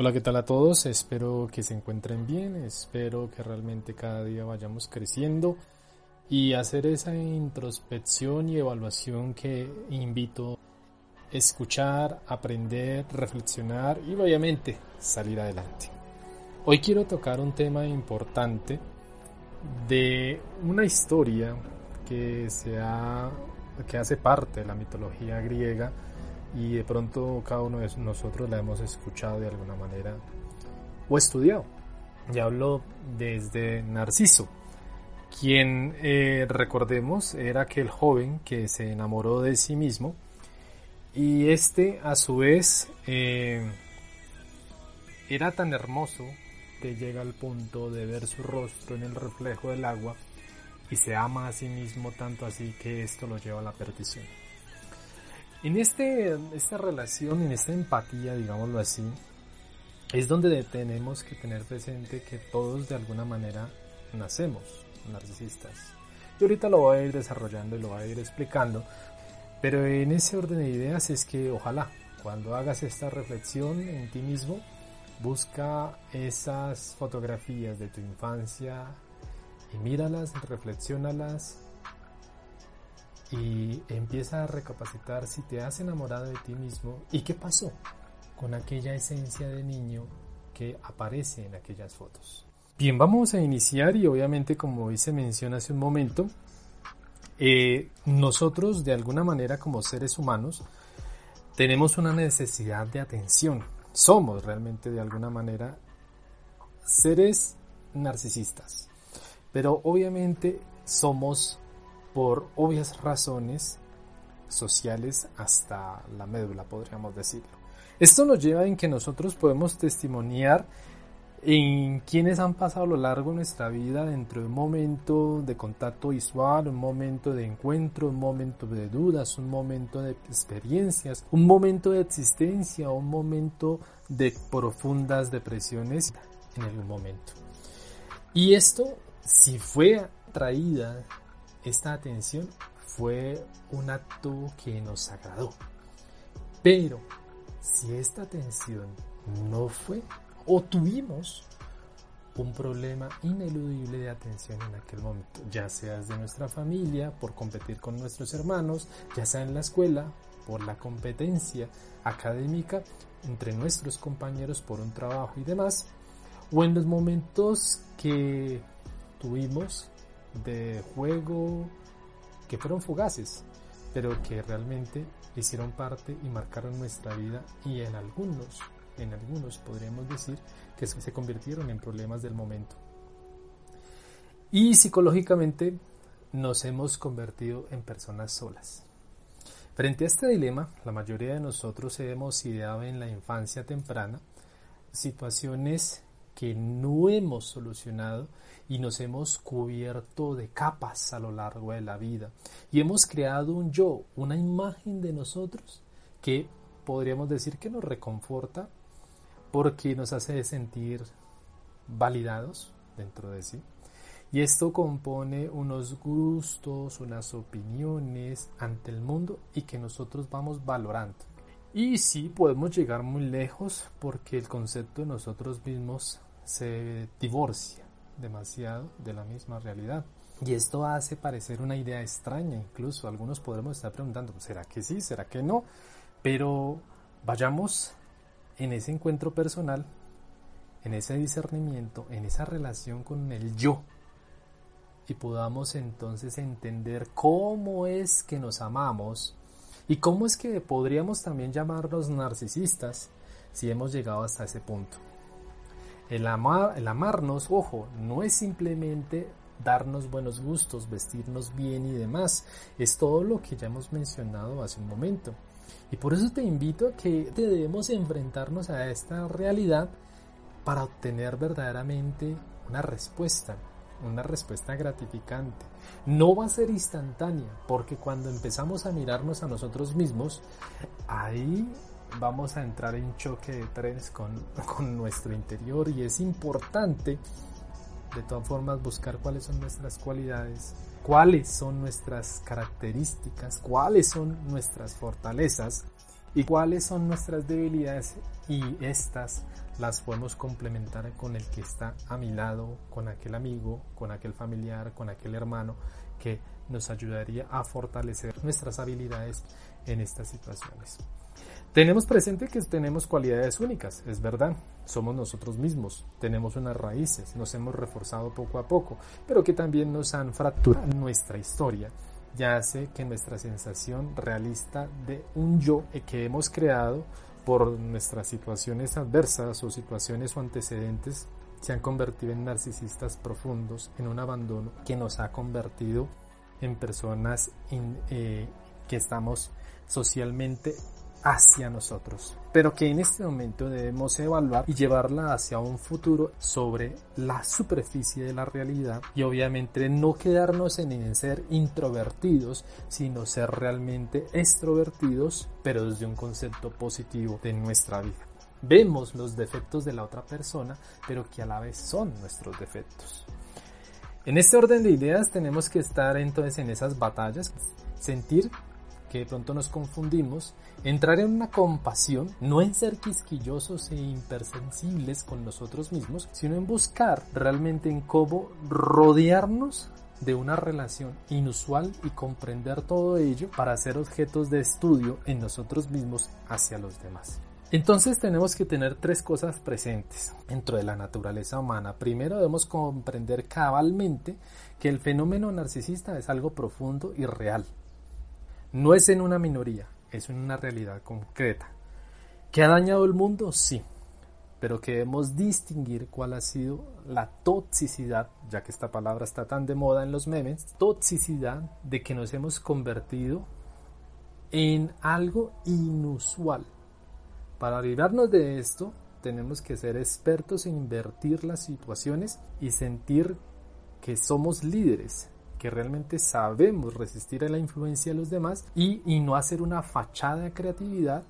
Hola, ¿qué tal a todos? Espero que se encuentren bien, espero que realmente cada día vayamos creciendo y hacer esa introspección y evaluación que invito a escuchar, aprender, reflexionar y obviamente salir adelante. Hoy quiero tocar un tema importante de una historia que, se que hace parte de la mitología griega y de pronto cada uno de nosotros la hemos escuchado de alguna manera o estudiado. Y hablo desde Narciso, quien eh, recordemos era aquel joven que se enamoró de sí mismo y este a su vez eh, era tan hermoso que llega al punto de ver su rostro en el reflejo del agua y se ama a sí mismo tanto así que esto lo lleva a la perdición. En este, esta relación, en esta empatía, digámoslo así, es donde tenemos que tener presente que todos de alguna manera nacemos narcisistas. Y ahorita lo voy a ir desarrollando y lo voy a ir explicando, pero en ese orden de ideas es que ojalá cuando hagas esta reflexión en ti mismo, busca esas fotografías de tu infancia y míralas, reflexionalas y empieza a recapacitar si te has enamorado de ti mismo y qué pasó con aquella esencia de niño que aparece en aquellas fotos. Bien, vamos a iniciar y obviamente como se menciona hace un momento, eh, nosotros de alguna manera como seres humanos tenemos una necesidad de atención. Somos realmente de alguna manera seres narcisistas. Pero obviamente somos por obvias razones sociales hasta la médula, podríamos decirlo. Esto nos lleva en que nosotros podemos testimoniar en quienes han pasado a lo largo de nuestra vida dentro de un momento de contacto visual, un momento de encuentro, un momento de dudas, un momento de experiencias, un momento de existencia, un momento de profundas depresiones en algún momento. Y esto, si fue traída esta atención fue un acto que nos agradó. Pero si esta atención no fue o tuvimos un problema ineludible de atención en aquel momento, ya sea de nuestra familia, por competir con nuestros hermanos, ya sea en la escuela, por la competencia académica entre nuestros compañeros por un trabajo y demás, o en los momentos que tuvimos de juego que fueron fugaces, pero que realmente hicieron parte y marcaron nuestra vida y en algunos, en algunos podríamos decir que se convirtieron en problemas del momento. Y psicológicamente nos hemos convertido en personas solas. Frente a este dilema, la mayoría de nosotros hemos ideado en la infancia temprana situaciones que no hemos solucionado y nos hemos cubierto de capas a lo largo de la vida y hemos creado un yo, una imagen de nosotros que podríamos decir que nos reconforta porque nos hace sentir validados dentro de sí. Y esto compone unos gustos, unas opiniones ante el mundo y que nosotros vamos valorando. Y sí, podemos llegar muy lejos porque el concepto de nosotros mismos se divorcia demasiado de la misma realidad. Y esto hace parecer una idea extraña, incluso algunos podremos estar preguntando, ¿será que sí? ¿Será que no? Pero vayamos en ese encuentro personal, en ese discernimiento, en esa relación con el yo, y podamos entonces entender cómo es que nos amamos y cómo es que podríamos también llamarnos narcisistas si hemos llegado hasta ese punto. El, amar, el amarnos, ojo, no es simplemente darnos buenos gustos, vestirnos bien y demás. Es todo lo que ya hemos mencionado hace un momento. Y por eso te invito a que debemos enfrentarnos a esta realidad para obtener verdaderamente una respuesta, una respuesta gratificante. No va a ser instantánea, porque cuando empezamos a mirarnos a nosotros mismos, ahí vamos a entrar en choque de trenes con, con nuestro interior y es importante de todas formas buscar cuáles son nuestras cualidades, cuáles son nuestras características, cuáles son nuestras fortalezas y cuáles son nuestras debilidades y estas las podemos complementar con el que está a mi lado, con aquel amigo, con aquel familiar, con aquel hermano que nos ayudaría a fortalecer nuestras habilidades en estas situaciones. Tenemos presente que tenemos cualidades únicas, es verdad, somos nosotros mismos, tenemos unas raíces, nos hemos reforzado poco a poco, pero que también nos han fracturado nuestra historia ya hace que nuestra sensación realista de un yo que hemos creado por nuestras situaciones adversas o situaciones o antecedentes se han convertido en narcisistas profundos, en un abandono que nos ha convertido en personas eh, que estamos socialmente hacia nosotros, pero que en este momento debemos evaluar y llevarla hacia un futuro sobre la superficie de la realidad y obviamente no quedarnos en ser introvertidos, sino ser realmente extrovertidos, pero desde un concepto positivo de nuestra vida. Vemos los defectos de la otra persona, pero que a la vez son nuestros defectos. En este orden de ideas tenemos que estar entonces en esas batallas, sentir que de pronto nos confundimos, entrar en una compasión, no en ser quisquillosos e impersensibles con nosotros mismos, sino en buscar realmente en cómo rodearnos de una relación inusual y comprender todo ello para ser objetos de estudio en nosotros mismos hacia los demás. Entonces tenemos que tener tres cosas presentes dentro de la naturaleza humana. Primero debemos comprender cabalmente que el fenómeno narcisista es algo profundo y real. No es en una minoría, es en una realidad concreta. ¿Que ha dañado el mundo? Sí, pero que debemos distinguir cuál ha sido la toxicidad, ya que esta palabra está tan de moda en los memes, toxicidad de que nos hemos convertido en algo inusual. Para librarnos de esto, tenemos que ser expertos en invertir las situaciones y sentir que somos líderes, que realmente sabemos resistir a la influencia de los demás y, no hacer una fachada de creatividad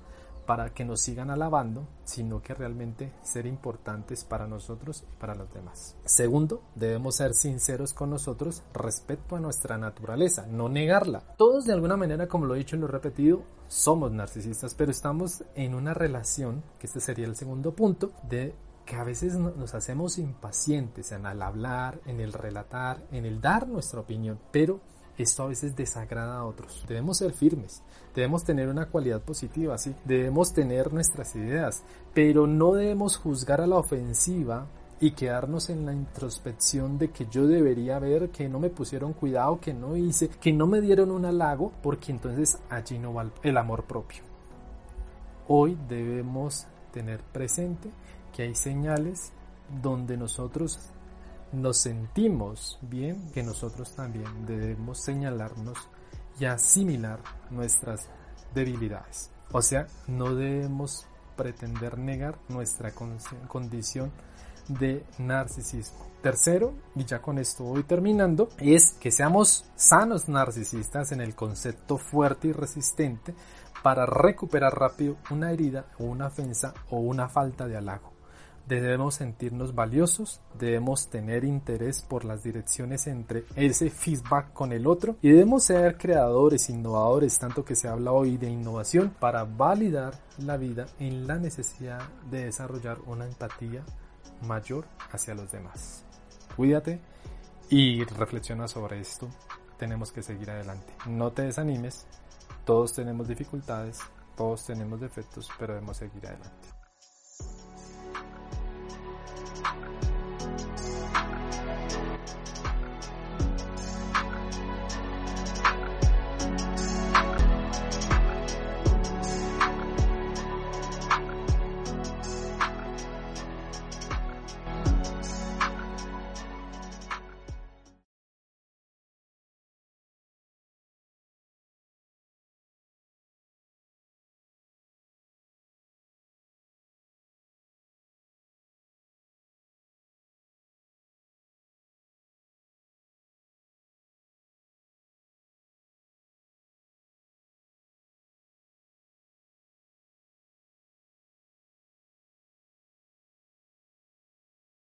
para que nos sigan alabando, sino que realmente ser importantes para nosotros y para los demás. Segundo, debemos ser sinceros con nosotros respecto a nuestra naturaleza, no negarla. Todos de alguna manera, como lo he dicho y lo he repetido, somos narcisistas, pero estamos en una relación, que este sería el segundo punto, de que a veces nos hacemos impacientes en el hablar, en el relatar, en el dar nuestra opinión, pero esto a veces desagrada a otros. Debemos ser firmes, debemos tener una cualidad positiva, sí, debemos tener nuestras ideas, pero no debemos juzgar a la ofensiva y quedarnos en la introspección de que yo debería ver, que no me pusieron cuidado, que no hice, que no me dieron un halago, porque entonces allí no va el amor propio. Hoy debemos tener presente que hay señales donde nosotros nos sentimos bien, que nosotros también debemos señalarnos y asimilar nuestras debilidades. O sea, no debemos pretender negar nuestra condición de narcisismo. Tercero, y ya con esto voy terminando, es que seamos sanos narcisistas en el concepto fuerte y resistente para recuperar rápido una herida o una ofensa o una falta de halago. Debemos sentirnos valiosos, debemos tener interés por las direcciones entre ese feedback con el otro y debemos ser creadores, innovadores, tanto que se habla hoy de innovación, para validar la vida en la necesidad de desarrollar una empatía mayor hacia los demás. Cuídate y reflexiona sobre esto. Tenemos que seguir adelante. No te desanimes. Todos tenemos dificultades, todos tenemos defectos, pero debemos seguir adelante.